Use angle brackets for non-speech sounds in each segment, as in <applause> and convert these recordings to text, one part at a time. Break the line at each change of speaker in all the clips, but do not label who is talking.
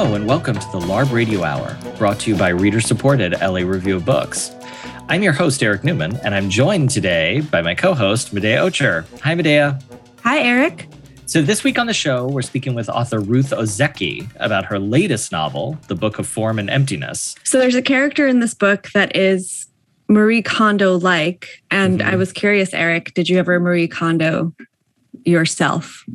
Hello, and welcome to the LARB Radio Hour, brought to you by reader supported LA Review of Books. I'm your host, Eric Newman, and I'm joined today by my co host, Medaya Ocher. Hi, Medaya.
Hi, Eric.
So, this week on the show, we're speaking with author Ruth Ozeki about her latest novel, The Book of Form and Emptiness.
So, there's a character in this book that is Marie Kondo like. And mm-hmm. I was curious, Eric, did you ever Marie Kondo yourself?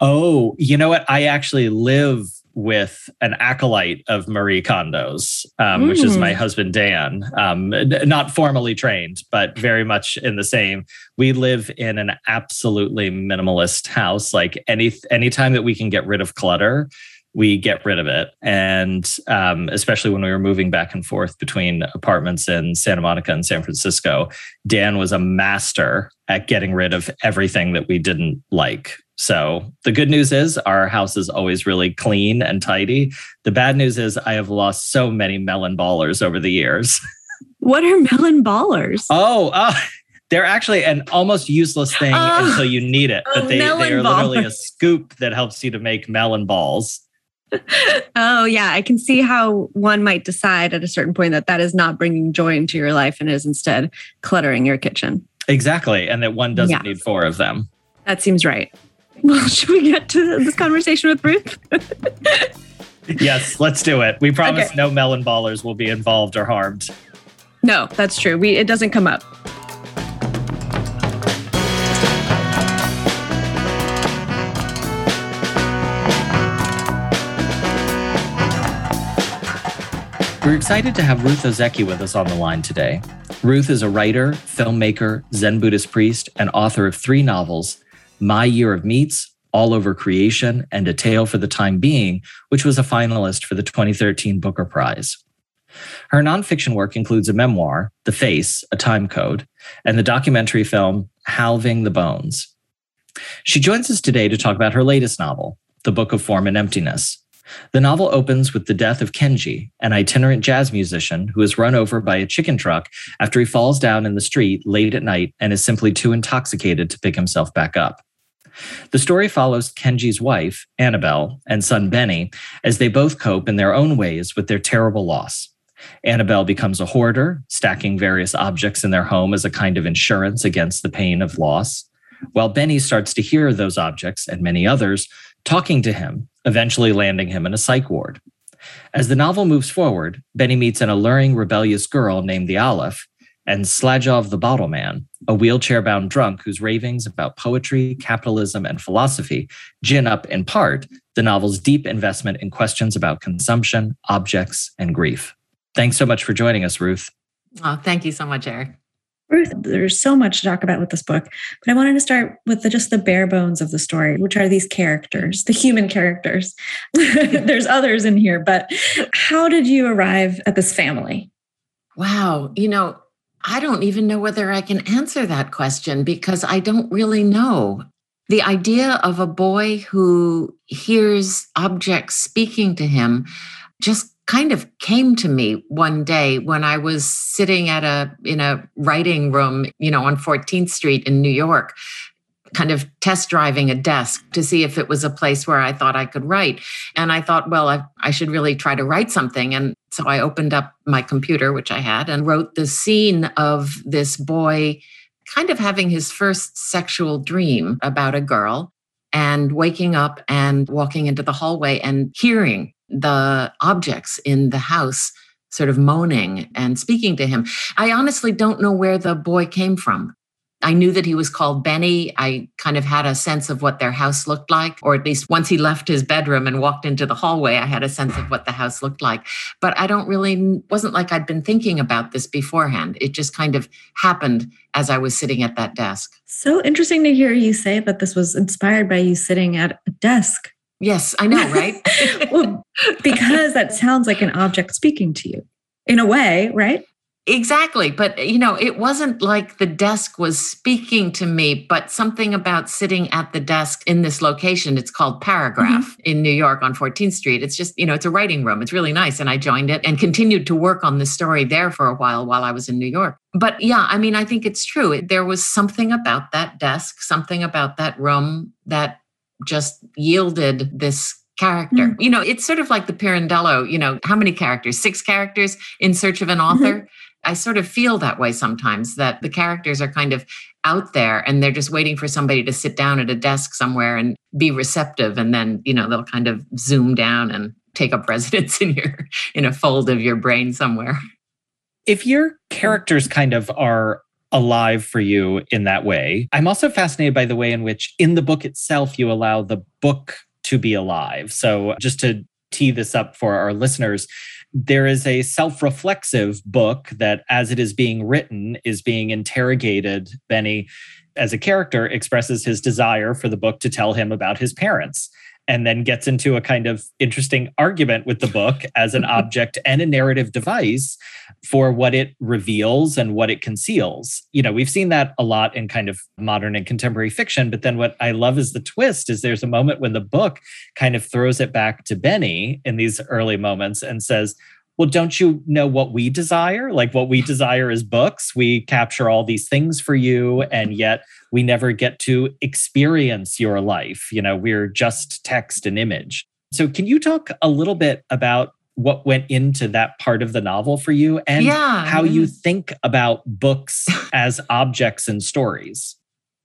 Oh, you know what? I actually live with an acolyte of Marie Kondo's, um, mm. which is my hmm. husband Dan. Um, not formally trained, but very much in the same. We live in an absolutely minimalist house. Like any anytime that we can get rid of clutter, we get rid of it. And um, especially when we were moving back and forth between apartments in Santa Monica and San Francisco, Dan was a master at getting rid of everything that we didn't like. So the good news is our house is always really clean and tidy. The bad news is I have lost so many melon ballers over the years. <laughs>
What are melon ballers?
Oh, uh, they're actually an almost useless thing oh, until you need it. But they, they are ballers. literally a scoop that helps you to make melon balls.
oh yeah i can see how one might decide at a certain point that that is not bringing joy into your life and is instead cluttering your kitchen
exactly and that one doesn't yes. need four of them
that seems right well, <laughs> should we get to this conversation with Ruth? <laughs>
yes, let's do it. We promise okay. no melon ballers will be involved or harmed.
No, that's true. We it doesn't come up.
We're excited to have Ruth Ozeki with us on the line today. Ruth is a writer, filmmaker, Zen Buddhist priest, and author of three novels my Year of Meats, All Over Creation, and A Tale for the Time Being, which was a finalist for the 2013 Booker Prize. Her nonfiction work includes a memoir, The Face, A Time Code, and the documentary film Halving the Bones. She joins us today to talk about her latest novel, The Book of Form and Emptiness. The novel opens with the death of Kenji, an itinerant jazz musician who is run over by a chicken truck after he falls down in the street late at night and is simply too intoxicated to pick himself back up. The story follows Kenji's wife, Annabelle, and son Benny as they both cope in their own ways with their terrible loss. Annabelle becomes a hoarder, stacking various objects in their home as a kind of insurance against the pain of loss, while Benny starts to hear those objects and many others talking to him, eventually landing him in a psych ward. As the novel moves forward, Benny meets an alluring, rebellious girl named the Aleph and Slavoj the Bottle Man, a wheelchair bound drunk whose ravings about poetry, capitalism, and philosophy gin up in part the novel's deep investment in questions about consumption, objects, and grief. Thanks so much for joining us, Ruth.
Oh, thank you so much, Eric.
Ruth, there's so much to talk about with this book, but I wanted to start with the, just the bare bones of the story, which are these characters, the human characters. <laughs> there's others in here, but how did you arrive at this family?
Wow. You know, I don't even know whether I can answer that question because I don't really know. The idea of a boy who hears objects speaking to him just kind of came to me one day when I was sitting at a in a writing room, you know, on 14th Street in New York, kind of test driving a desk to see if it was a place where I thought I could write. And I thought, well, I, I should really try to write something. And so I opened up my computer, which I had, and wrote the scene of this boy kind of having his first sexual dream about a girl and waking up and walking into the hallway and hearing the objects in the house sort of moaning and speaking to him. I honestly don't know where the boy came from. I knew that he was called Benny. I kind of had a sense of what their house looked like, or at least once he left his bedroom and walked into the hallway, I had a sense of what the house looked like. But I don't really, wasn't like I'd been thinking about this beforehand. It just kind of happened as I was sitting at that desk.
So interesting to hear you say that this was inspired by you sitting at a desk.
Yes, I know, right? <laughs>
well, because that sounds like an object speaking to you in a way, right?
Exactly. But, you know, it wasn't like the desk was speaking to me, but something about sitting at the desk in this location. It's called Paragraph mm-hmm. in New York on 14th Street. It's just, you know, it's a writing room. It's really nice. And I joined it and continued to work on the story there for a while while I was in New York. But yeah, I mean, I think it's true. There was something about that desk, something about that room that just yielded this character. Mm. You know, it's sort of like the Pirandello, you know, how many characters? Six characters in search of an mm-hmm. author. Mm-hmm. I sort of feel that way sometimes that the characters are kind of out there and they're just waiting for somebody to sit down at a desk somewhere and be receptive and then, you know, they'll kind of zoom down and take up <laughs> residence in your in a fold of your brain somewhere.
If your characters kind of are alive for you in that way. I'm also fascinated by the way in which, in the book itself, you allow the book to be alive. So, just to tee this up for our listeners, there is a self reflexive book that, as it is being written, is being interrogated. Benny, as a character, expresses his desire for the book to tell him about his parents and then gets into a kind of interesting argument with the book as an <laughs> object and a narrative device for what it reveals and what it conceals. You know, we've seen that a lot in kind of modern and contemporary fiction, but then what I love is the twist is there's a moment when the book kind of throws it back to Benny in these early moments and says, well, don't you know what we desire? Like what we desire is books. We capture all these things for you, and yet we never get to experience your life. You know, we're just text and image. So, can you talk a little bit about what went into that part of the novel for you and yeah. how you mm-hmm. think about books as objects and stories?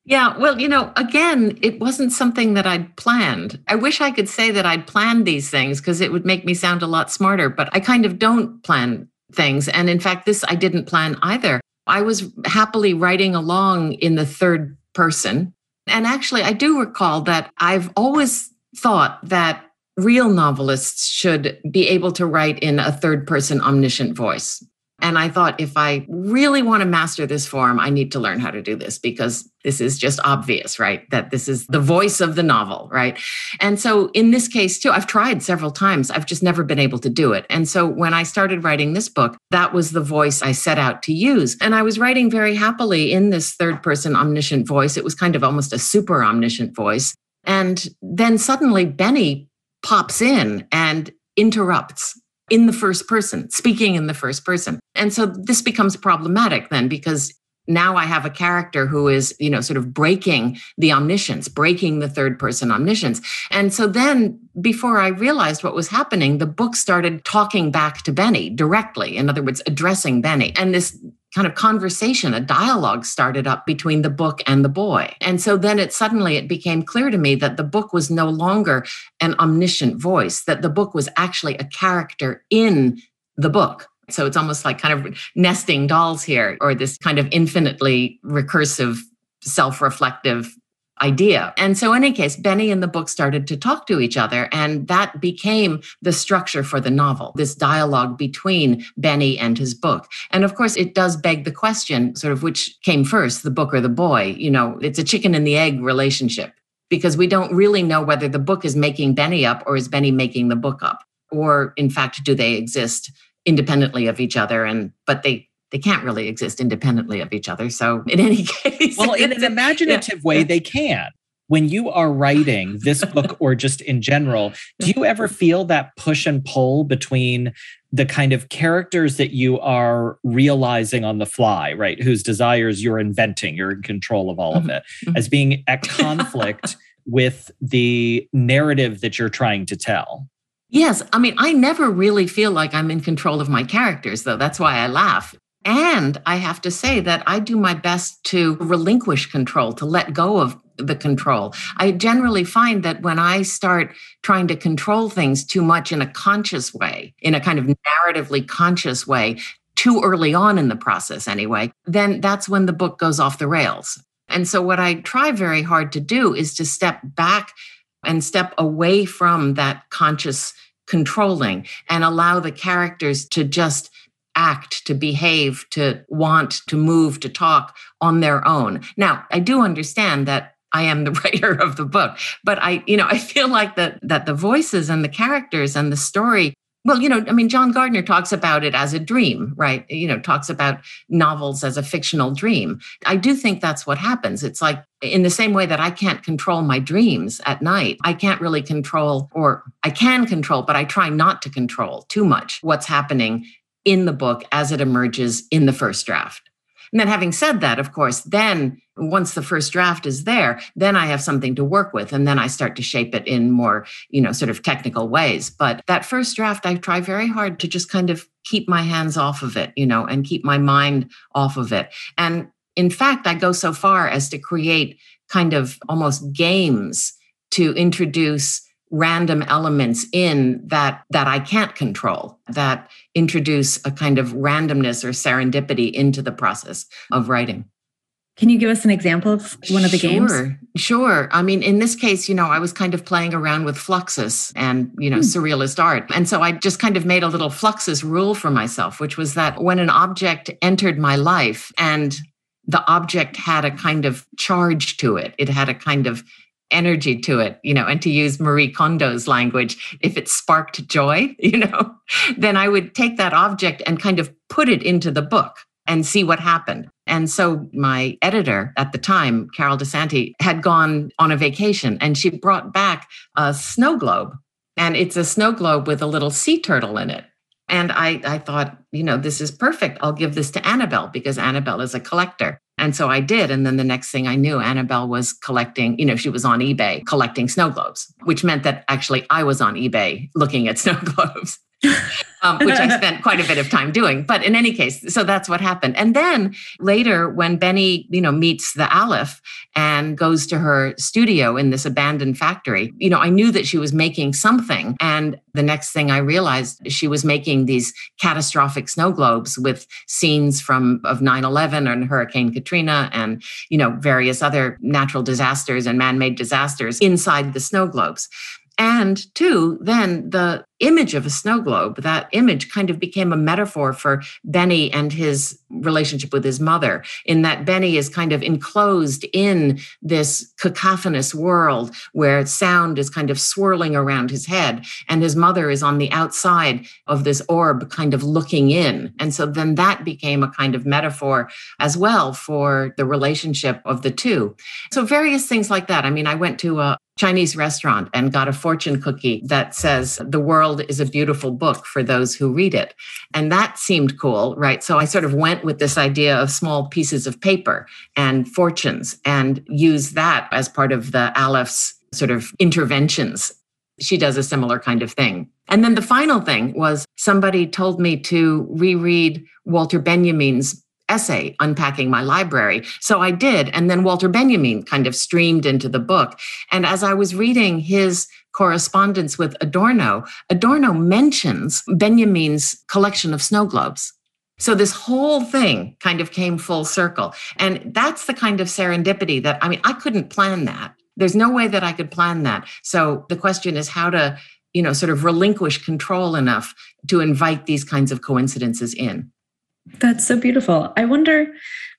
Yeah, well, you know, again, it wasn't something that I'd planned. I wish I could say that I'd planned these things because it would make me sound a lot smarter, but I kind of don't plan things. And in fact, this I didn't plan either. I was happily writing along in the third person. And actually, I do recall that I've always thought that real novelists should be able to write in a third person omniscient voice. And I thought, if I really want to master this form, I need to learn how to do this because this is just obvious, right? That this is the voice of the novel, right? And so in this case, too, I've tried several times. I've just never been able to do it. And so when I started writing this book, that was the voice I set out to use. And I was writing very happily in this third person omniscient voice. It was kind of almost a super omniscient voice. And then suddenly Benny pops in and interrupts in the first person, speaking in the first person. And so this becomes problematic then because now I have a character who is, you know, sort of breaking the omniscience, breaking the third person omniscience. And so then before I realized what was happening, the book started talking back to Benny directly. In other words, addressing Benny. And this kind of conversation, a dialogue started up between the book and the boy. And so then it suddenly it became clear to me that the book was no longer an omniscient voice, that the book was actually a character in the book. So it's almost like kind of nesting dolls here, or this kind of infinitely recursive, self reflective idea. And so, in any case, Benny and the book started to talk to each other, and that became the structure for the novel this dialogue between Benny and his book. And of course, it does beg the question sort of which came first, the book or the boy? You know, it's a chicken and the egg relationship because we don't really know whether the book is making Benny up or is Benny making the book up. Or, in fact, do they exist independently of each other? And but they they can't really exist independently of each other. So, in any <laughs> case,
well, in an imaginative yeah. way, they can. When you are writing this book or just in general, do you ever <laughs> feel that push and pull between the kind of characters that you are realizing on the fly, right? Whose desires you're inventing, you're in control of all mm-hmm. of it, mm-hmm. as being at <laughs> conflict with the narrative that you're trying to tell?
Yes. I mean, I never really feel like I'm in control of my characters, though. That's why I laugh. And I have to say that I do my best to relinquish control, to let go of the control. I generally find that when I start trying to control things too much in a conscious way, in a kind of narratively conscious way, too early on in the process anyway, then that's when the book goes off the rails. And so, what I try very hard to do is to step back and step away from that conscious controlling and allow the characters to just act, to behave, to want, to move, to talk on their own. Now, I do understand that I am the <laughs> writer of the book, but I, you know, I feel like that that the voices and the characters and the story well, you know, I mean, John Gardner talks about it as a dream, right? You know, talks about novels as a fictional dream. I do think that's what happens. It's like in the same way that I can't control my dreams at night, I can't really control, or I can control, but I try not to control too much what's happening in the book as it emerges in the first draft. And then having said that, of course, then once the first draft is there, then I have something to work with and then I start to shape it in more, you know, sort of technical ways. But that first draft, I try very hard to just kind of keep my hands off of it, you know, and keep my mind off of it. And in fact, I go so far as to create kind of almost games to introduce random elements in that that I can't control that introduce a kind of randomness or serendipity into the process of writing.
Can you give us an example of one of the
sure,
games?
Sure. I mean, in this case, you know, I was kind of playing around with Fluxus and, you know, hmm. surrealist art. And so I just kind of made a little Fluxus rule for myself, which was that when an object entered my life and the object had a kind of charge to it, it had a kind of energy to it, you know, and to use Marie Kondo's language, if it sparked joy, <laughs> you know, then I would take that object and kind of put it into the book and see what happened. And so my editor at the time, Carole DeSanti, had gone on a vacation and she brought back a snow globe. And it's a snow globe with a little sea turtle in it. And I, I thought, you know, this is perfect. I'll give this to Annabelle because Annabelle is a collector. And so I did. And then the next thing I knew, Annabelle was collecting, you know, she was on eBay collecting snow globes, which meant that actually I was on eBay looking at <laughs> snow globes um, which I <laughs> spent quite a bit of time doing. But in any case, so that's what happened. And then later, when Benny, you know, meets the Aleph and goes to her studio in this abandoned factory, you know, I knew that she was making something. And the next thing I realized, she was making these catastrophic snow globes with scenes from of 9/11 and Hurricane Katrina and you know various other natural disasters and man-made disasters inside the snow globes. And two, then the image of a snow globe, that image kind of became a metaphor for Benny and his relationship with his mother, in that Benny is kind of enclosed in this cacophonous world where sound is kind of swirling around his head, and his mother is on the outside of this orb, kind of looking in. And so then that became a kind of metaphor as well for the relationship of the two. So various things like that. I mean, I went to a, Chinese restaurant and got a fortune cookie that says, The world is a beautiful book for those who read it. And that seemed cool, right? So I sort of went with this idea of small pieces of paper and fortunes and use that as part of the Aleph's sort of interventions. She does a similar kind of thing. And then the final thing was somebody told me to reread Walter Benjamin's essay unpacking my library. So I did. And then Walter Benjamin kind of streamed into the book. And as I was reading his correspondence with Adorno, Adorno mentions Benjamin's collection of snow globes. So this whole thing kind of came full circle. And that's the kind of serendipity that, I mean, I couldn't plan that. There's no way that I could plan that. So the question is how to, you know, sort of relinquish control enough to invite these kinds of coincidences in.
That's so beautiful. I wonder,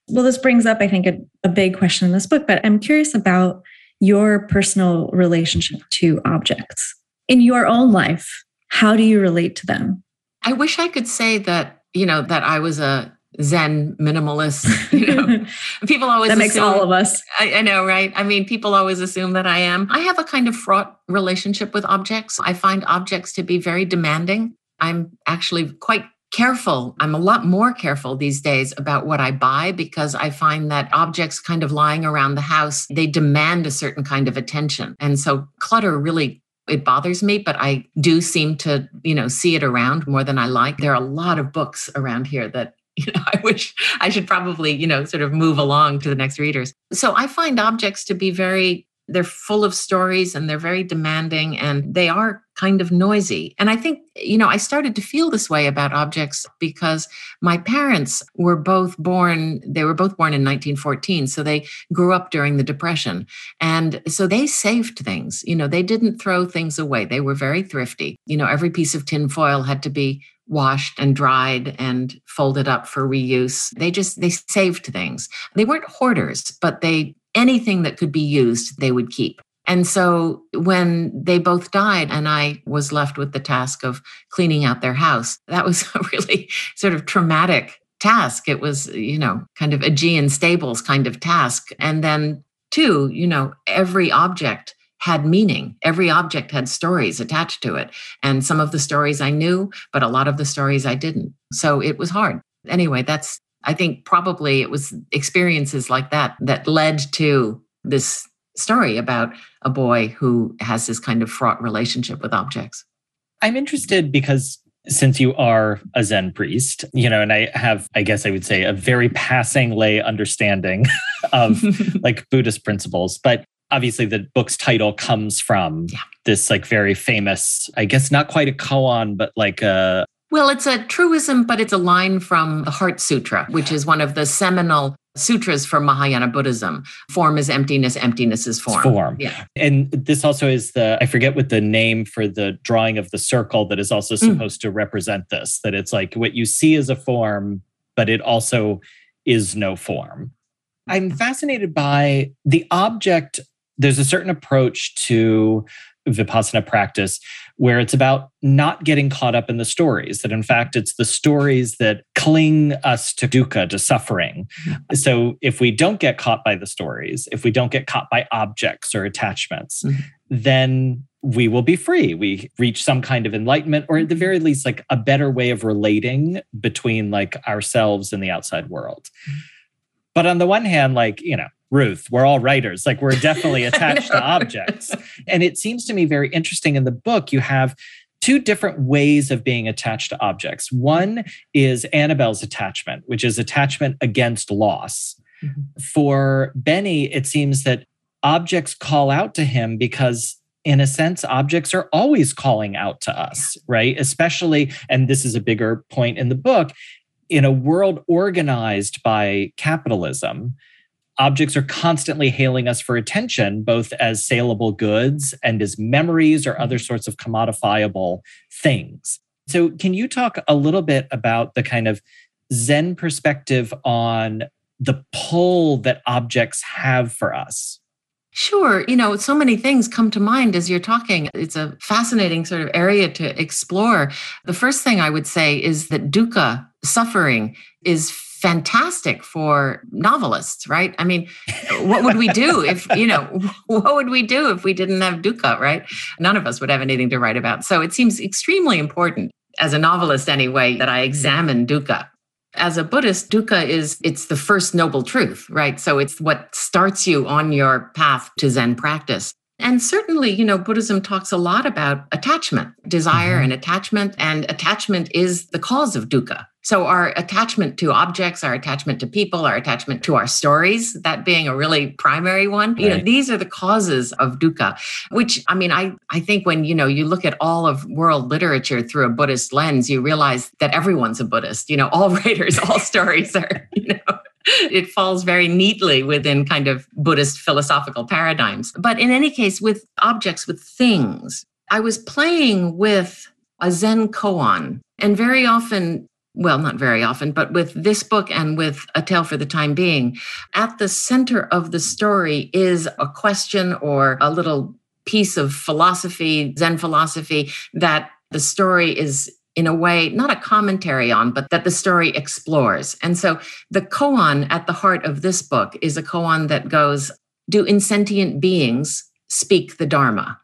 well, this brings up, I think, a, a big question in this book, but I'm curious about your personal relationship to objects in your own life. How do you relate to them?
I wish I could say that, you know, that I was a Zen minimalist. <laughs> You know, <laughs> people always
that makes
assume,
all of us.
I, I, know, right? I mean, people always assume that I am. I have a kind of fraught relationship with objects. I find objects to be very demanding. I'm actually quite careful. I'm a lot more careful these days about what I buy because I find that objects kind of lying around the house, they demand a certain kind of attention. And so clutter really it bothers me but i do seem to you know see it around more than i like there are a lot of books around here that <laughs> you know i wish i should probably you know sort of move along to the next readers so i find objects to be very they're full of stories and they're very demanding and they are kind of noisy. And I think, you know, I started to feel this way about objects because my parents were both born, they were both born in 1914. So they grew up during the Depression. And so they saved things. You know, they didn't throw things away. They were very thrifty. You know, every piece of tinfoil had to be washed and dried and folded up for reuse. They just they saved things. They weren't hoarders, but they anything that could be used, they would keep. And so when they both died and I was left with the task of cleaning out their house, that was <laughs> a really sort of traumatic task. It was, you know, kind of Augean stables kind of task. And then, two, you know, every object had meaning. Every object had stories attached to it. And some of the stories I knew, but a lot of the stories I didn't. So it was hard. Anyway, that's I think probably it was experiences like that that led to this story about a boy who has this kind of fraught relationship with objects.
I'm interested because since you are a Zen priest, you know, and I have, I guess I would say, a very passing lay understanding <laughs> of <laughs> like Buddhist principles, but obviously the book's title comes from yeah. this like very famous, I guess not quite a koan, but like a
well, it's a truism, but it's a line from the Heart Sutra, which is one of the seminal sutras for Mahayana Buddhism. Form is emptiness, emptiness is form.
form. Yeah. And this also is the, I forget what the name for the drawing of the circle that is also mm. supposed mm. to represent this, that it's like what you see is a form, but it also is no form. I'm fascinated by the object. There's a certain approach to vipassana practice where it's about not getting caught up in the stories that in fact it's the stories that cling us to dukkha to suffering mm-hmm. so if we don't get caught by the stories if we don't get caught by objects or attachments mm-hmm. then we will be free we reach some kind of enlightenment or at the very least like a better way of relating between like ourselves and the outside world mm-hmm. but on the one hand like you know Ruth, we're all writers. Like we're definitely <laughs> attached to objects. And it seems to me very interesting in the book, you have two different ways of being attached to objects. One is Annabelle's attachment, which is attachment against loss. Mm-hmm. For Benny, it seems that objects call out to him because in a sense, objects are always calling out to us, right? Especially, and this is a bigger point in the book, in a world organized by capitalism, objects are constantly hailing us for attention, both as saleable goods and as memories or other mm-hmm. sorts of commodifiable things. So, can you talk a little bit about the kind of Zen perspective on the pull that objects have for us?
Sure. You know, so many things come to mind as you're talking. It's a fascinating sort of area to explore. The first thing I would say is that dukkha, suffering, is fantastic for novelists, right? I mean, what would we do if, <laughs> you know, what would we do if we didn't have dukkha, right? None of us would have anything to write about. So it seems extremely important as a novelist anyway that I examine dukkha. As a Buddhist, dukkha is it's the first noble truth, right? So it's what starts you on your path to Zen practice. And certainly, you know, Buddhism talks a lot about attachment, desire mm-hmm. and attachment, and attachment is the cause of dukkha. So, our attachment to objects, our attachment to people, our attachment to our stories, that being a really primary one, right. you know, these are the causes of dukkha, which I mean, I, I think when, you know, you look at all of world literature through a Buddhist lens, you realize that everyone's a Buddhist, you know, all <laughs> writers, all stories are, you know, it falls very neatly within kind of Buddhist philosophical paradigms. But in any case, with objects, with things, I was playing with a Zen koan. And very often well, not very often, but with this book and with A Tale for the Time Being, at the center of the story is a question or a little piece of philosophy, Zen philosophy, that the story is in a way not a commentary on, but that the story explores. And so the koan at the heart of this book is a koan that goes Do insentient beings speak the Dharma?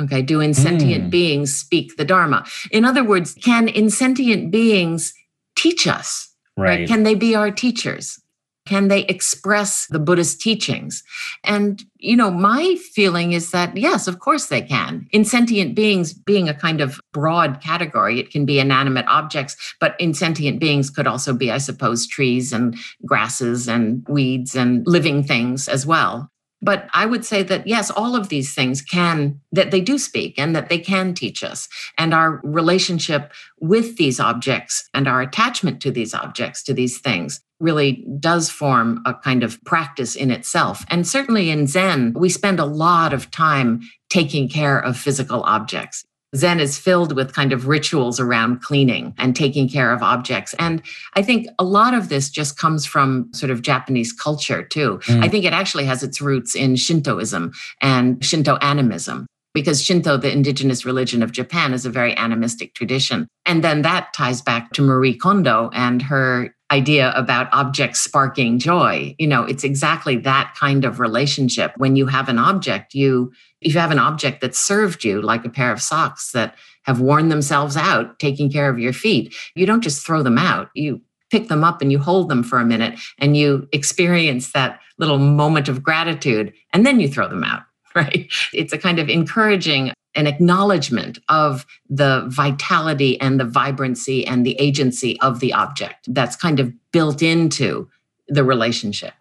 Okay, do insentient mm. beings speak the Dharma? In other words, can insentient beings teach us? Right. right. Can they be our teachers? Can they express the Buddhist teachings? And, you know, my feeling is that, yes, of course they can. Insentient beings being a kind of broad category, it can be inanimate objects, but insentient beings could also be, I suppose, trees and grasses and weeds and living things as well. But I would say that yes, all of these things can, that they do speak and that they can teach us. And our relationship with these objects and our attachment to these objects, to these things, really does form a kind of practice in itself. And certainly in Zen, we spend a lot of time taking care of physical objects. Zen is filled with kind of rituals around cleaning and taking care of objects. And I think a lot of this just comes from sort of Japanese culture too. Mm. I think it actually has its roots in Shintoism and Shinto animism. Because Shinto, the indigenous religion of Japan, is a very animistic tradition. And then that ties back to Marie Kondo and her idea about objects sparking joy. You know, it's exactly that kind of relationship. When you have an object, you if you have an object that served you, like a pair of socks that have worn themselves out taking care of your feet, you don't just throw them out. You pick them up and you hold them for a minute and you experience that little moment of gratitude and then you throw them out, <laughs> right? It's a kind of encouraging an acknowledgement of the vitality and the vibrancy and the agency of the object that's kind of built into the relationship.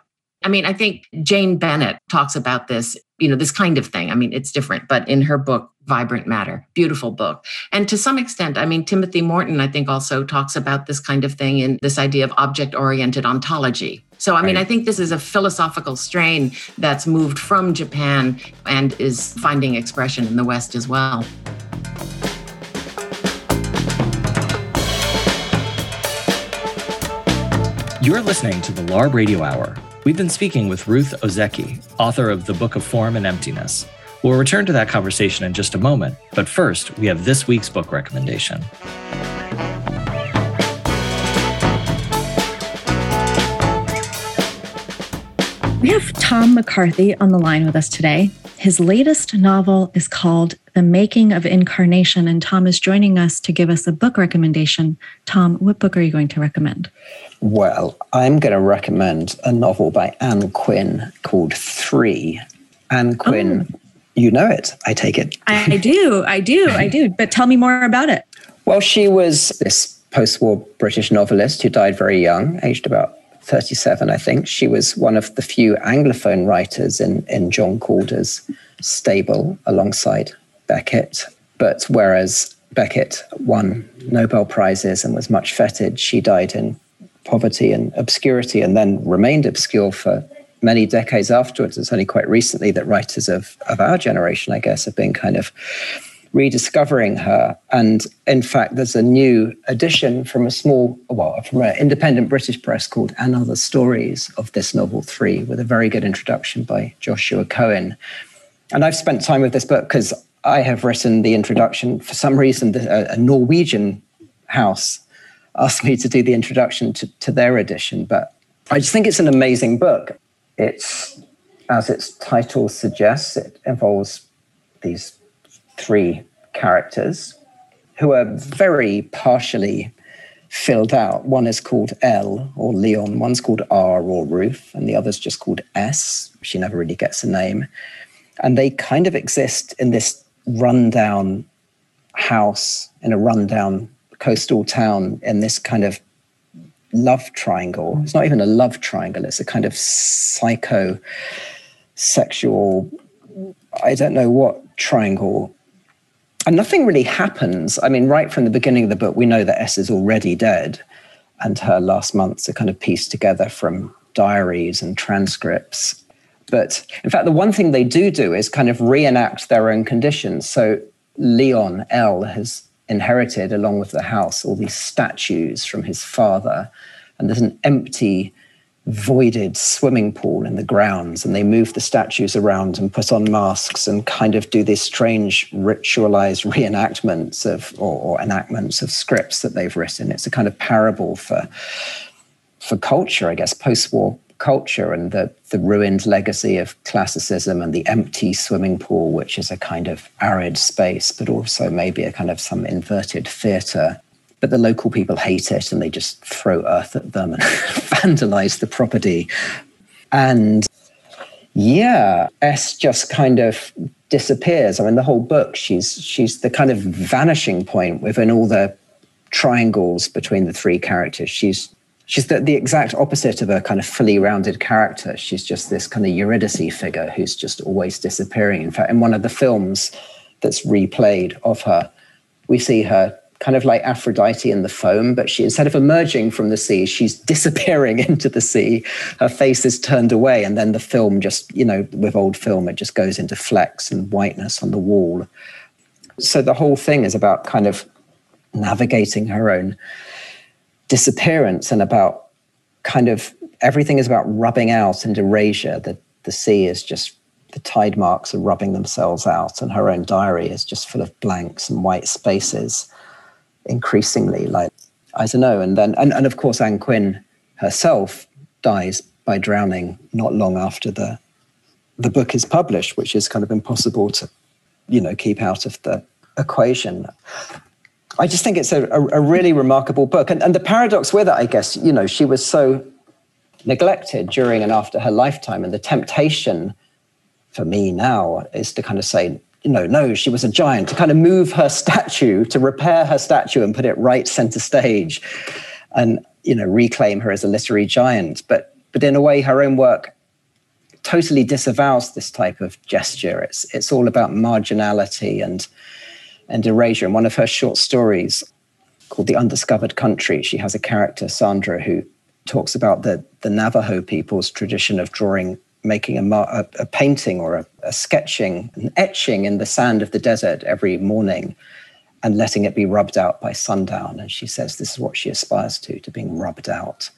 I mean, I think Jane Bennett talks about this, you know, this kind of thing. I mean, it's different, but in her book, Vibrant Matter, beautiful book. And to some extent, I mean, Timothy Morton, I think, also talks about this kind of thing in this idea of object oriented ontology. So, I mean, right. I think this is a philosophical strain that's moved from Japan and is finding expression in the West as well.
You're listening to the LARB Radio Hour. We've been speaking with Ruth Ozeki, author of The Book of Form and Emptiness. We'll return to that conversation in just a moment, but first, we have this week's book recommendation.
We have Tom McCarthy on the line with us today. His latest novel is called The Making of Incarnation, and Tom is joining us to give us a book recommendation. Tom, what book are you going to recommend?
Well, I'm going to recommend a novel by Ann Quin called Three. Ann Quin, oh. you know it, I take it.
I <laughs> do, I do, I do. But tell me more about it.
Well, she was this post war British novelist who died very young, aged about 37, I think. She was one of the few Anglophone writers in, in John Calder's stable alongside Beckett. But whereas Beckett won Nobel Prizes and was much feted, she died in poverty and obscurity and then remained obscure for many decades afterwards. It's only quite recently that writers of, of our generation, I guess, have been kind of rediscovering her. And in fact, there's a new edition from a small, well, from an independent British press called And Other Stories of this novel three, with a very good introduction by Joshua Cohen. And I've spent time with this book because I have written the introduction. For some reason, a, Norwegian house asked me to do the introduction to, to their edition. But I just think it's an amazing book. It's, as its title suggests, it involves these three characters who are very partially filled out. One is called L or Leon, one's called R or Ruth, and the other's just called S. She never really gets a name. And they kind of exist in this rundown house in a rundown coastal town in this kind of love triangle. It's not even a love triangle, it's a kind of psycho sexual, I don't know what triangle and nothing really happens. I mean, right from the beginning of the book, we know that S is already dead, and her last months are kind of pieced together from diaries and transcripts. But in fact, the one thing they do do is kind of reenact their own conditions. So Leon L has inherited, along with the house, all these statues from his father, and there's an empty voided swimming pool in the grounds and they move the statues around and put on masks and kind of do these strange ritualized <laughs> reenactments of or, or, enactments of scripts that they've written. It's a kind of parable for for culture i guess post-war culture and the the ruined legacy of classicism and the empty swimming pool which is a kind of arid space but also maybe a kind of some inverted theater but the local people hate it and they just throw earth at them and <laughs> vandalize the property. And yeah, S just kind of disappears. I mean, the whole book, she's she's the kind of vanishing point within all the triangles between the three characters. She's she's the, the exact opposite of a kind of fully rounded character. She's just this kind of Eurydice figure who's just always disappearing. In fact, in one of the films that's replayed of her, we see her kind of like Aphrodite in the foam, but she instead of emerging from the sea, she's disappearing <laughs> into the sea. Her face is turned away, and then the film just, you know, with old film, it just goes into flecks and whiteness on the wall. So the whole thing is about kind of navigating her own disappearance and about kind of everything is about rubbing out and erasure. The the sea is just the tide marks are rubbing themselves out, and her own diary is just full of blanks and white spaces increasingly like I don't know. And then and, and of course Ann Quin herself dies by drowning not long after the the book is published, which is kind of impossible to, you know, keep out of the equation. I just think it's a, a, a really remarkable book. And, and the paradox with it, I guess, you know, she was so neglected during and after her lifetime. And the temptation for me now is to kind of say, you know, no, she was a giant, to kind of move her <laughs> statue, to repair her statue and put it right center stage and, you know, reclaim her as a literary giant. But, but in a way, her own work totally disavows this type of gesture. It's, it's all about marginality and, and erasure. In one of her short stories called The Undiscovered Country, she has a character, Sandra, who talks about the, the Navajo people's tradition of drawing, making a, a, a painting or a, a sketching, an etching in the sand of the desert every morning and letting it be rubbed out by sundown. And she says this is what she aspires to, to being rubbed out.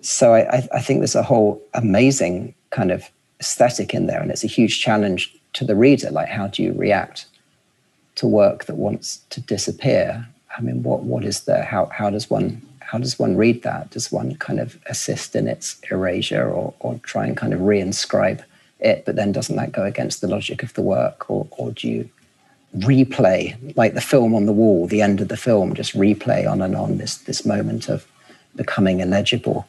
So I, I think there's a whole amazing kind of aesthetic in there, and it's a huge challenge to the reader. Like, how do you react to work that wants to disappear? I mean, what what is there? How how does one how does one read that? Does one kind of assist in its erasure or, or try and kind of reinscribe it? But then doesn't that go against the logic of the work? Or, or do you replay, like the film on the wall, the end of the film, just replay on and on this, this moment of becoming illegible?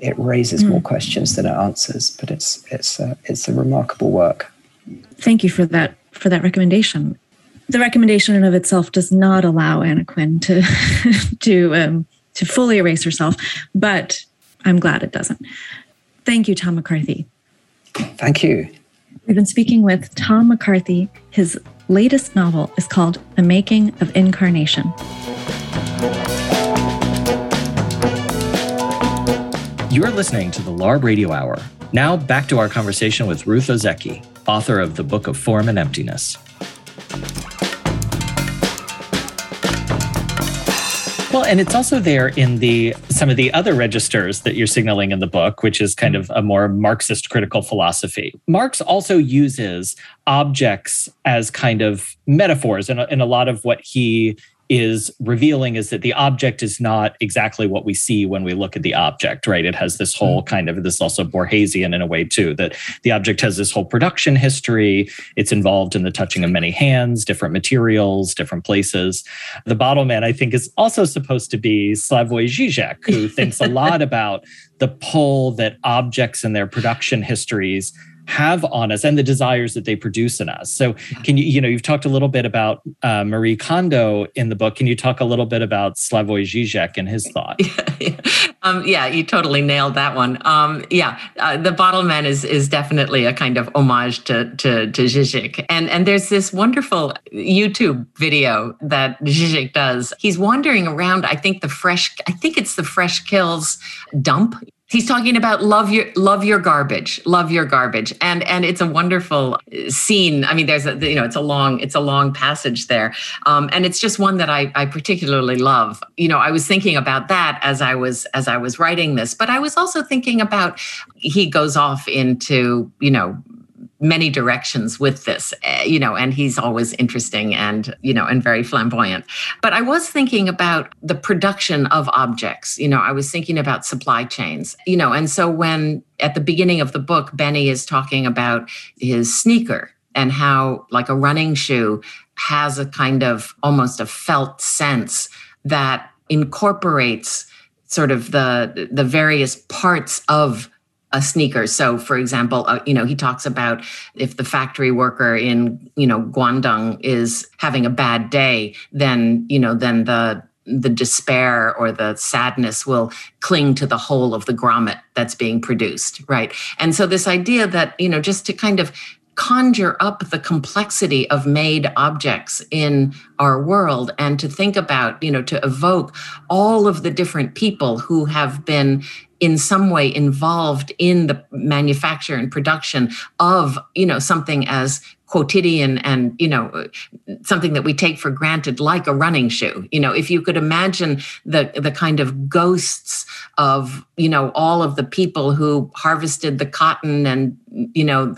It raises mm. more questions than it answers, but it's, it's, a, it's a remarkable work.
Thank you for that, for that recommendation the recommendation in of itself does not allow Anna Quinn to <laughs> to um, to fully erase herself, but I'm glad it doesn't. Thank you, Tom McCarthy.
Thank you.
We've been speaking with Tom McCarthy. His latest novel is called The Making of Incarnation.
You are listening to the LARB Radio Hour. Now back to our conversation with Ruth Ozeki, author of The Book of Form and Emptiness. Well, and it's also there in the some of the other registers that you're signaling in the book, which is kind of a more Marxist critical philosophy. Marx also uses objects as kind of metaphors in a, in a lot of what he is revealing is that the object is not exactly what we see when we look at the object, right? It has this whole mm-hmm. kind of this also Borgesian in a way too, that the object has this whole production history. It's involved in the touching of many hands, different materials, different places. The bottle man, I think, is also supposed to be Slavoj Žižek, who thinks a lot <laughs> about the pull that objects and their production histories have on us and the desires that they produce in us. So, can you, you know, you've talked a little bit about uh, Marie Kondo in the book. Can you talk a little bit about Slavoj Žižek and his thought?
Yeah, <laughs> yeah. Um, yeah you totally nailed that one. Um, yeah, uh, the Bottle Man is is definitely a kind of homage to to, to Žižek. and and there's this wonderful YouTube video that Žižek does. He's wandering around. I think the fresh. I think it's the Fresh Kills dump he's talking about love your love your garbage love your garbage. And and it's a wonderful scene. I mean there's a you know it's a long it's a long passage there. Um, and it's just one that I, I particularly love. You know i was thinking about that as i was as i was writing this but i was also thinking about he goes off into you know many directions with this uh, you know and he's always interesting and you know and very flamboyant. But i was thinking about the production of objects. You know i was thinking about supply chains you know and so when at the beginning of the book benny is talking about his sneaker and how like a running shoe has a kind of almost a felt sense that incorporates sort of the the various parts of a sneaker. So, for example, uh, you know, he talks about if the factory worker in, you know, Guangdong is having a bad day, then, you know, then the the despair or the sadness will cling to the whole of the grommet that's being produced, right? And so this idea that, you know, just to kind of conjure up the complexity of made objects in our world and to think about you know to evoke all of the different people who have been in some way involved in the manufacture and production of you know something as quotidian and you know something that we take for granted like a running shoe. You know if you could imagine the the kind of ghosts of you know all of the people who harvested the cotton and you know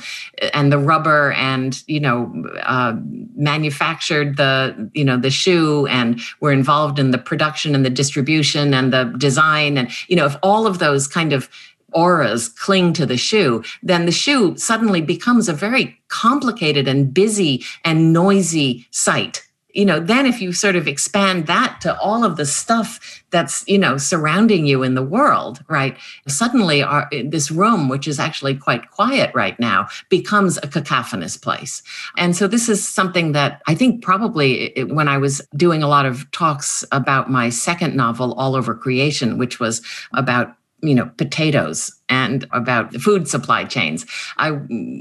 and the rubber and you know uh, manufactured the you know the shoe and were involved in the production and the distribution and the design and you know if all of those kind of auras cling to the shoe, then the shoe suddenly becomes a very complicated and busy and noisy sight you know then if you sort of expand that to all of the stuff that's you know surrounding you in the world right suddenly our, this room which is actually quite quiet right now becomes a cacophonous place. And so this is something that i think probably when i was doing a lot of talks about my second novel all over creation which was about you know potatoes and about the food supply chains. I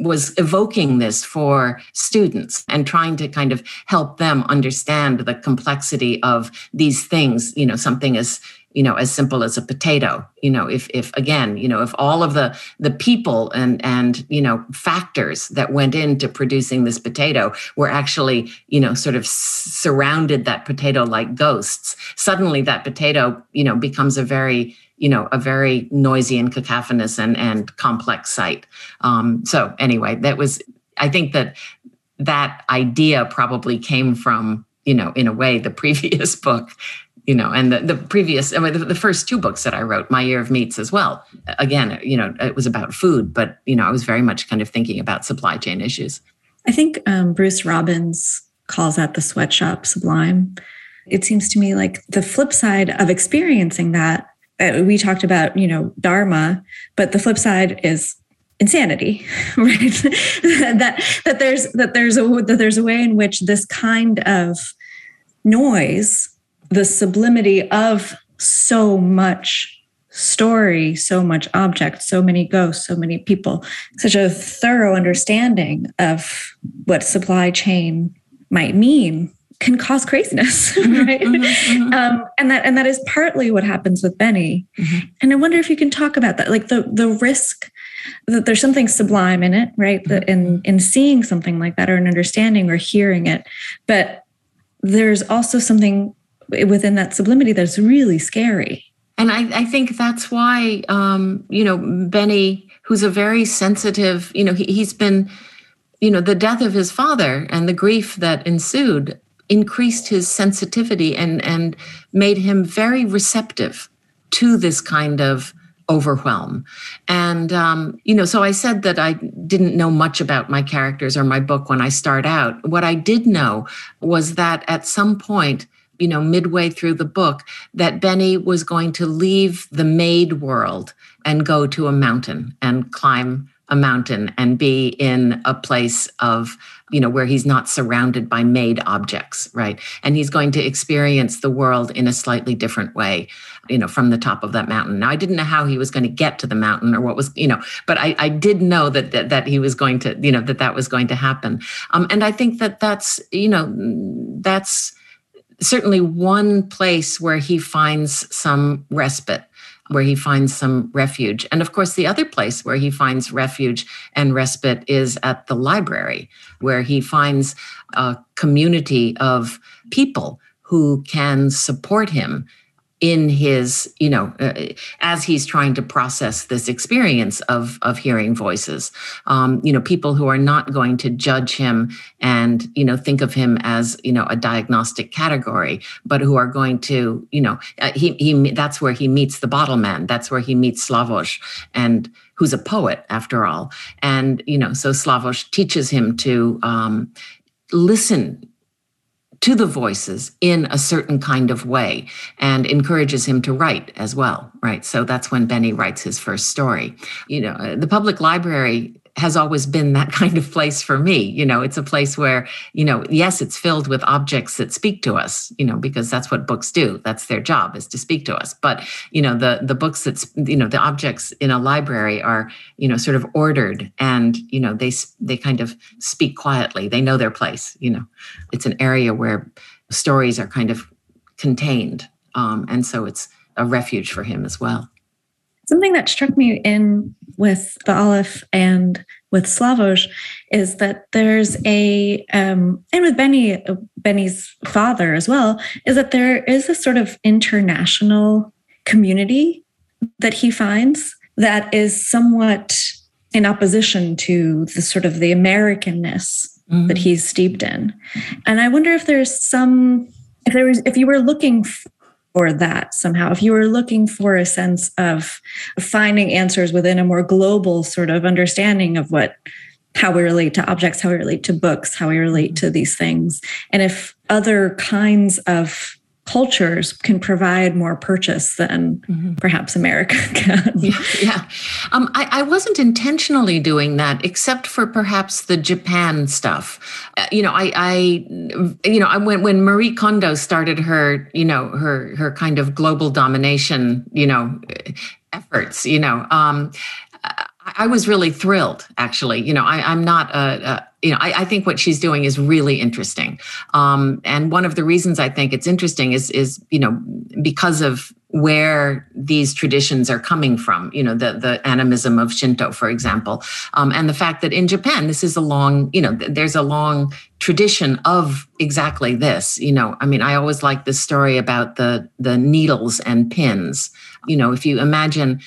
was evoking this for students and trying to kind of help them understand the complexity of these things you know something as you know as simple as a potato you know if if again you know if all of the the people and and you know factors that went into producing this potato were actually you know sort of surrounded that potato like ghosts suddenly that potato you know becomes a very you know a very noisy and cacophonous and and complex site. Um, so anyway that was i think that that idea probably came from you know in a way the <laughs> previous book you know and the, the previous I mean, the, the first two books that i wrote my year of meats as well. Again you know it was about food but you know i was very much kind of thinking about supply chain issues.
I think um, bruce robbins calls that the sweatshop sublime. It seems to me like the flip side of experiencing that Uh, we talked about, you know, dharma, but the flip side is insanity, <laughs> right? that that there's that there's a that there's a way in which this kind of noise, the sublimity of so much story, so much object, so many ghosts, so many people, such a thorough understanding of what supply chain might mean can cause craziness, <laughs> mm-hmm, right? Mm-hmm, mm-hmm. Um, and that and that is partly what happens with Benny. Mm-hmm. And I wonder if you can talk about that, like the the risk that there's something sublime in it, right? In mm-hmm. in seeing something like that, or in understanding or hearing it, but there's also something within that sublimity that's really scary.
And I, I think that's why, um, you know, Benny, who's a very sensitive, you know, he, he's been you know the death of his father and the grief that ensued increased his sensitivity and and made him very receptive to this kind of overwhelm. And um, you know so i said that i didn't know much about my characters or my book when i start out. What i did know was that at some point you know midway through the book that benny was going to leave the made world and go to a mountain and climb a mountain and be in a place of you know where he's not surrounded by made objects right? And he's going to experience the world in a slightly different way you know from the top of that mountain. Now i didn't know how he was going to get to the mountain or what was you know but i, I did know that, that that he was going to you know that that was going to happen. Um, and i think that that's you know that's certainly one place where he finds some respite where he finds some refuge. And of course, the other place where he finds refuge and respite is at the library, where he finds a community of people who can support him in his you know uh, as he's trying to process this experience of of hearing voices. Um, you know people who are not going to judge him and you know think of him as you know a diagnostic category but who are going to you know uh, he he that's where he meets the bottle man. That's where he meets Slavoj and who's a poet after all. And you know so Slavoj teaches him to um, listen to the voices in a certain kind of way and encourages him to write as well right? So that's when benny writes his first story. You know uh, the public library has always been that <laughs> kind of place for me. You know, it's a place where, you know, yes, it's filled with objects that speak to us, you know, because that's what books do. That's their job is to speak to us. But, you know, the the books that's, you know, the objects in a library are, you know, sort of ordered and, you know, they they kind of speak quietly. They know their place, you know. It's an area where stories are kind of contained. Um, and so it's a refuge for him as well.
Something that struck me in with the Aleph and with Slavoj is that there's a um, and with Benny Benny's father as well is that there is a sort of international community that he finds that is somewhat in opposition to the sort of the Americanness mm-hmm. that he's steeped in. And I wonder if there's some if there was if you were looking for that somehow. If you were looking for a sense of finding answers within a more global sort of understanding of what how we relate to objects, how we relate to books, how we relate to these things. And if other kinds of cultures can provide more purchase than mm-hmm. perhaps America <laughs> can.
Yeah, yeah. Um, I, I, wasn't intentionally doing that, except for perhaps the Japan stuff. Uh, you know, I, I, you know, I went when Marie Kondo started her, you know, her her kind of global domination, you know, efforts. You know, um, I was really thrilled, actually. You know, I, am not a, a you know, I, I, think what she's doing is really interesting. Um, and one of the reasons I think it's interesting is, is you know, because of where these traditions are coming from. You know, the the animism of Shinto, for example, um, and the fact that in Japan this is a long, you know, there's a long tradition of exactly this. You know, I mean, I always like this story about the the needles and pins. You know, if you imagine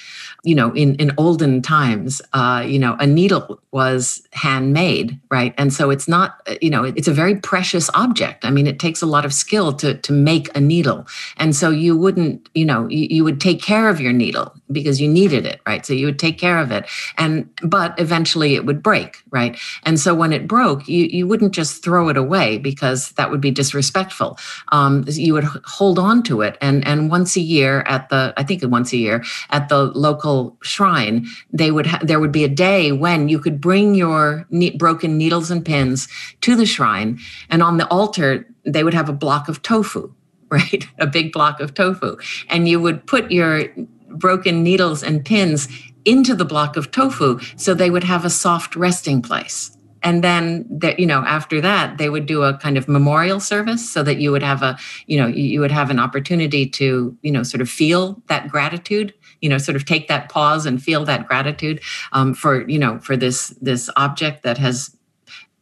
you know, in, in olden times, uh, you know, a needle was handmade, right? And so it's not, uh, you know, it's a very precious object. I mean, it takes a lot of skill to to make a needle. And so you wouldn't, you know, you, you would take care of your needle because you needed it, right? So you would take care of it. And but eventually it would break, right? And so when it broke, you you wouldn't just throw it away because that would be disrespectful. Um, you would hold on to it, and and once a year at the, I think once a year at the local shrine, they would ha- there would be a day when you could bring your ne- broken needles and pins to the shrine, and on the altar they would have a block of tofu, <laughs> right, a big block of tofu, and you would put your broken needles and pins into the block of tofu so they would have a soft resting place and then that you know after that they would do a kind of memorial service so that you would have a you know you would have an opportunity to you know sort of feel that gratitude you know sort of take that pause and feel that gratitude um, for you know for this this object that has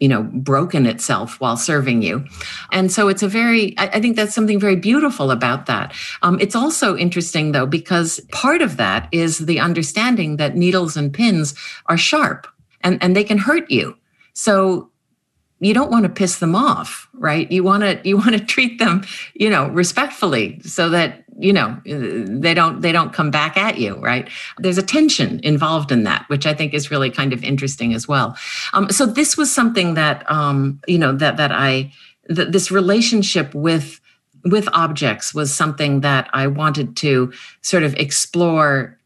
you know broken itself while serving you. And so it's a very i, think that's something very beautiful about that. Um, it's also interesting though because part of that is the understanding that needles and pins are sharp and, and they can hurt you so you don't want to piss them off right? You want to you want to <laughs> treat them you know respectfully so that you know they don't they don't come back at you right? There's a tension involved in that which i think is really kind of interesting as well. Um, so this was something that um, you know that that i that this relationship with with objects was something that i wanted to sort of explore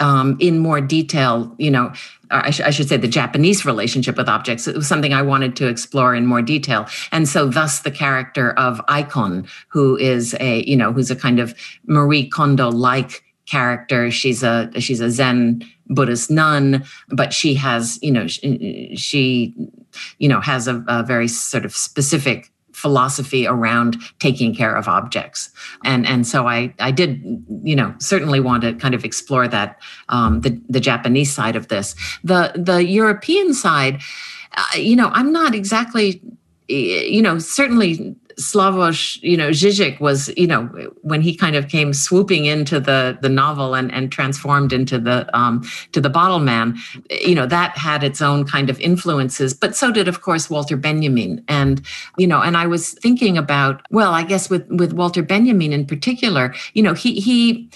um, in more detail, you know, I, sh- I, should say the Japanese relationship with objects. It was something I wanted to explore in more detail. And so thus the character of Aikon, who is a, you know, who's a kind of Marie Kondo-like character. She's a she's a Zen Buddhist nun, but she has, you know, she, she you know, has a, a very sort of specific philosophy around taking care of objects. And and so i i did you know certainly want to kind of explore that um, the the japanese side of this. The the european side uh, you know i'm not exactly you know certainly Slavoj, you know, Žižek was, you know, when he kind of came swooping into the the novel and and transformed into the um, to the Bottle Man, you know, that had its own kind of influences. But so did, of course, Walter Benjamin. And you know, and I was thinking about, well, I guess with with Walter Benjamin in particular, you know, he he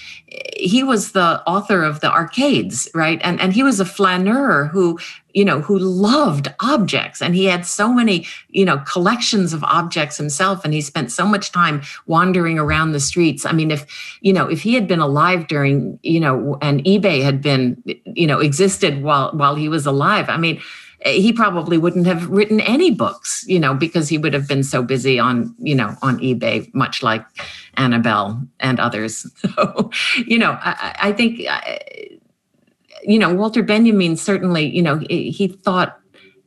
he was the author of the arcades, right? And and he was a flaneur who you know who loved objects. And he had so many you know collections of objects himself and he spent so much time wandering around the streets. I mean if you know if he had been alive during you know and ebay had been you know existed while while he was alive i mean he probably wouldn't have written any books you know because he would have been so busy on you know on ebay much like annabelle and others. <laughs> So you know i, I think uh, you know, Walter Benjamin certainly, you know, he thought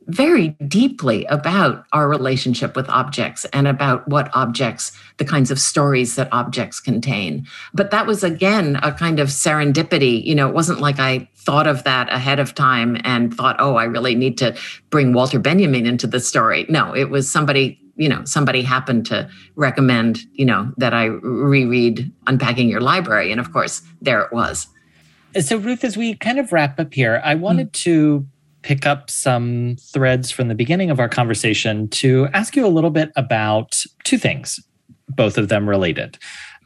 very deeply about our relationship with objects and about what objects, the kinds of stories that objects contain. But that was, again, a kind of serendipity. You know, it wasn't like I thought of that ahead of time and thought, oh, I really need to bring Walter Benjamin into the story. No, it was somebody you know somebody happened to recommend you know that i reread unpacking your library and of course there it was
so, Ruth, as we kind of wrap up here, I wanted mm. to pick up some threads from the beginning of our conversation to ask you a little bit about two things, both of them related.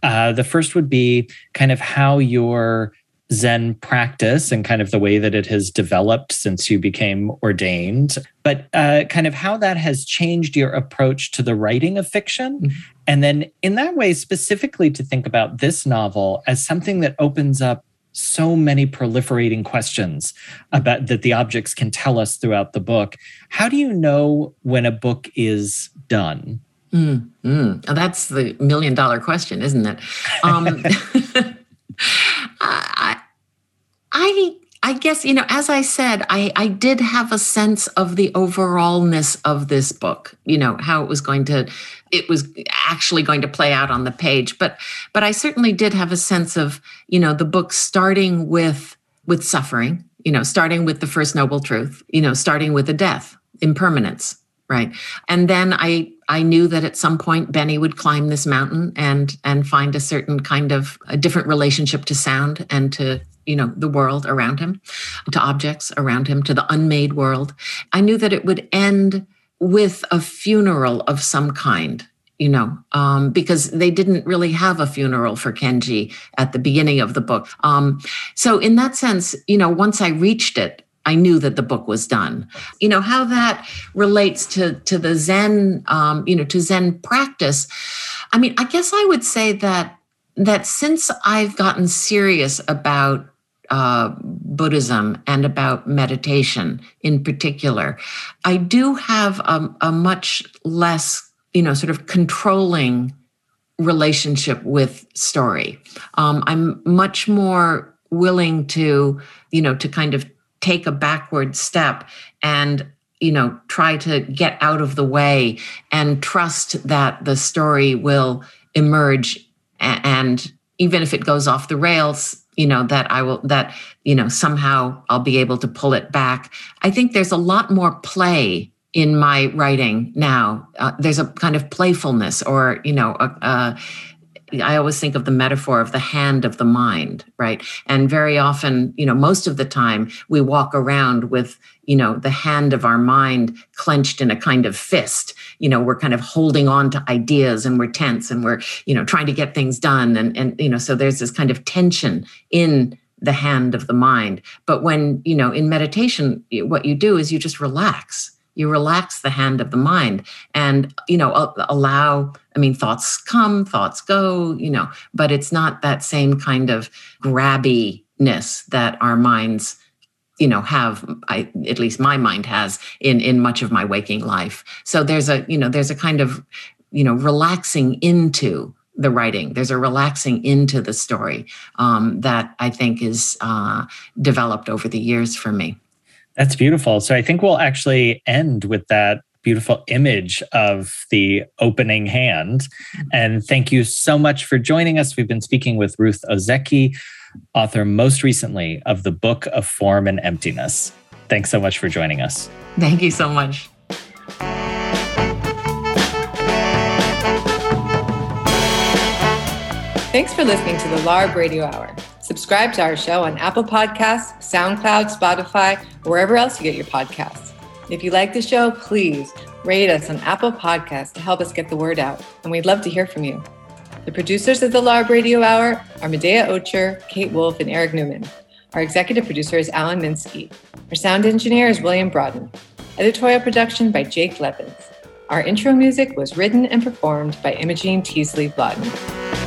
Uh, the first would be kind of how your Zen practice and kind of the way that it has developed since you became ordained, but uh, kind of how that has changed your approach to the writing of fiction. Mm-hmm. And then, in that way, specifically to think about this novel as something that opens up so many proliferating questions about that the objects can tell us throughout the book. How do you know when a book is done?
Mm, mm. Oh, that's the million dollar question, isn't it? Um, <laughs> <laughs> I, I, I guess you know, as I said, I, I did have a sense of the overallness of this book. You know how it was going to, it was actually going to play out on the page. But, but I certainly did have a sense of you know the book starting with with suffering. You know, starting with the first noble truth. You know, starting with the death, impermanence, right and then i i knew that at some point benny would climb this mountain and and find a certain kind of a different relationship to sound and to you know the world around him to objects around him to the unmade world i knew that it would end with a funeral of some kind you know um, because they didn't really have a funeral for kenji at the beginning of the book um, so in that sense you know once i reached it I knew that the book was done. You know how that relates to to the Zen, um, you know, to Zen practice. I mean, I guess I would say that that since I've gotten serious about uh, Buddhism and about meditation in particular, I do have a, a much less, you know, sort of controlling relationship with story. Um, I'm much more willing to, you know, to kind of take a backward step and you know try to get out of the way and trust that the story will emerge and even if it goes off the rails you know that i will that you know somehow i'll be able to pull it back. I think there's a lot more play in my writing now. Uh, there's a kind of playfulness or you know a, a I always think of the metaphor of the hand of the mind, right? And very often, you know, most of the time we walk around with, you know, the hand of our mind clenched in a kind of fist. You know, we're kind of holding on to ideas and we're tense and we're, you know, trying to get things done. And, and you know, so there's this kind of tension in the hand of the mind. But when, you know, in meditation, what you do is you just relax you relax the hand of the mind and you know allow i mean thoughts come thoughts go you know but it's not that same kind of grabbiness that our minds you know have I, at least my mind has in in much of my waking life. So there's a you know there's a kind of you know relaxing into the writing. There's a relaxing into the story um, that i think is uh, developed over the years for me
that's beautiful. So I think we'll actually end with that beautiful image of the opening hand. Mm-hmm. And thank you so much for joining us. We've been speaking with Ruth Ozeki, author most recently of the Book of Form and Emptiness. Thanks so much for joining us.
Thank you so much.
Thanks for listening to the LARB Radio Hour. Subscribe to our show on Apple Podcasts, SoundCloud, Spotify, wherever else you get your podcasts. If you like the show, please rate us on Apple Podcasts to help us get the word out, and we'd love to hear from you. The producers of the LARB Radio Hour are Medaya Ocher, Kate Wolf, and Eric Newman. Our executive producer is Alan Minsky. Our sound engineer is William Broaden. Editorial production by Jake Levins. Our intro music was written and performed by Imogene Teasley Blodden.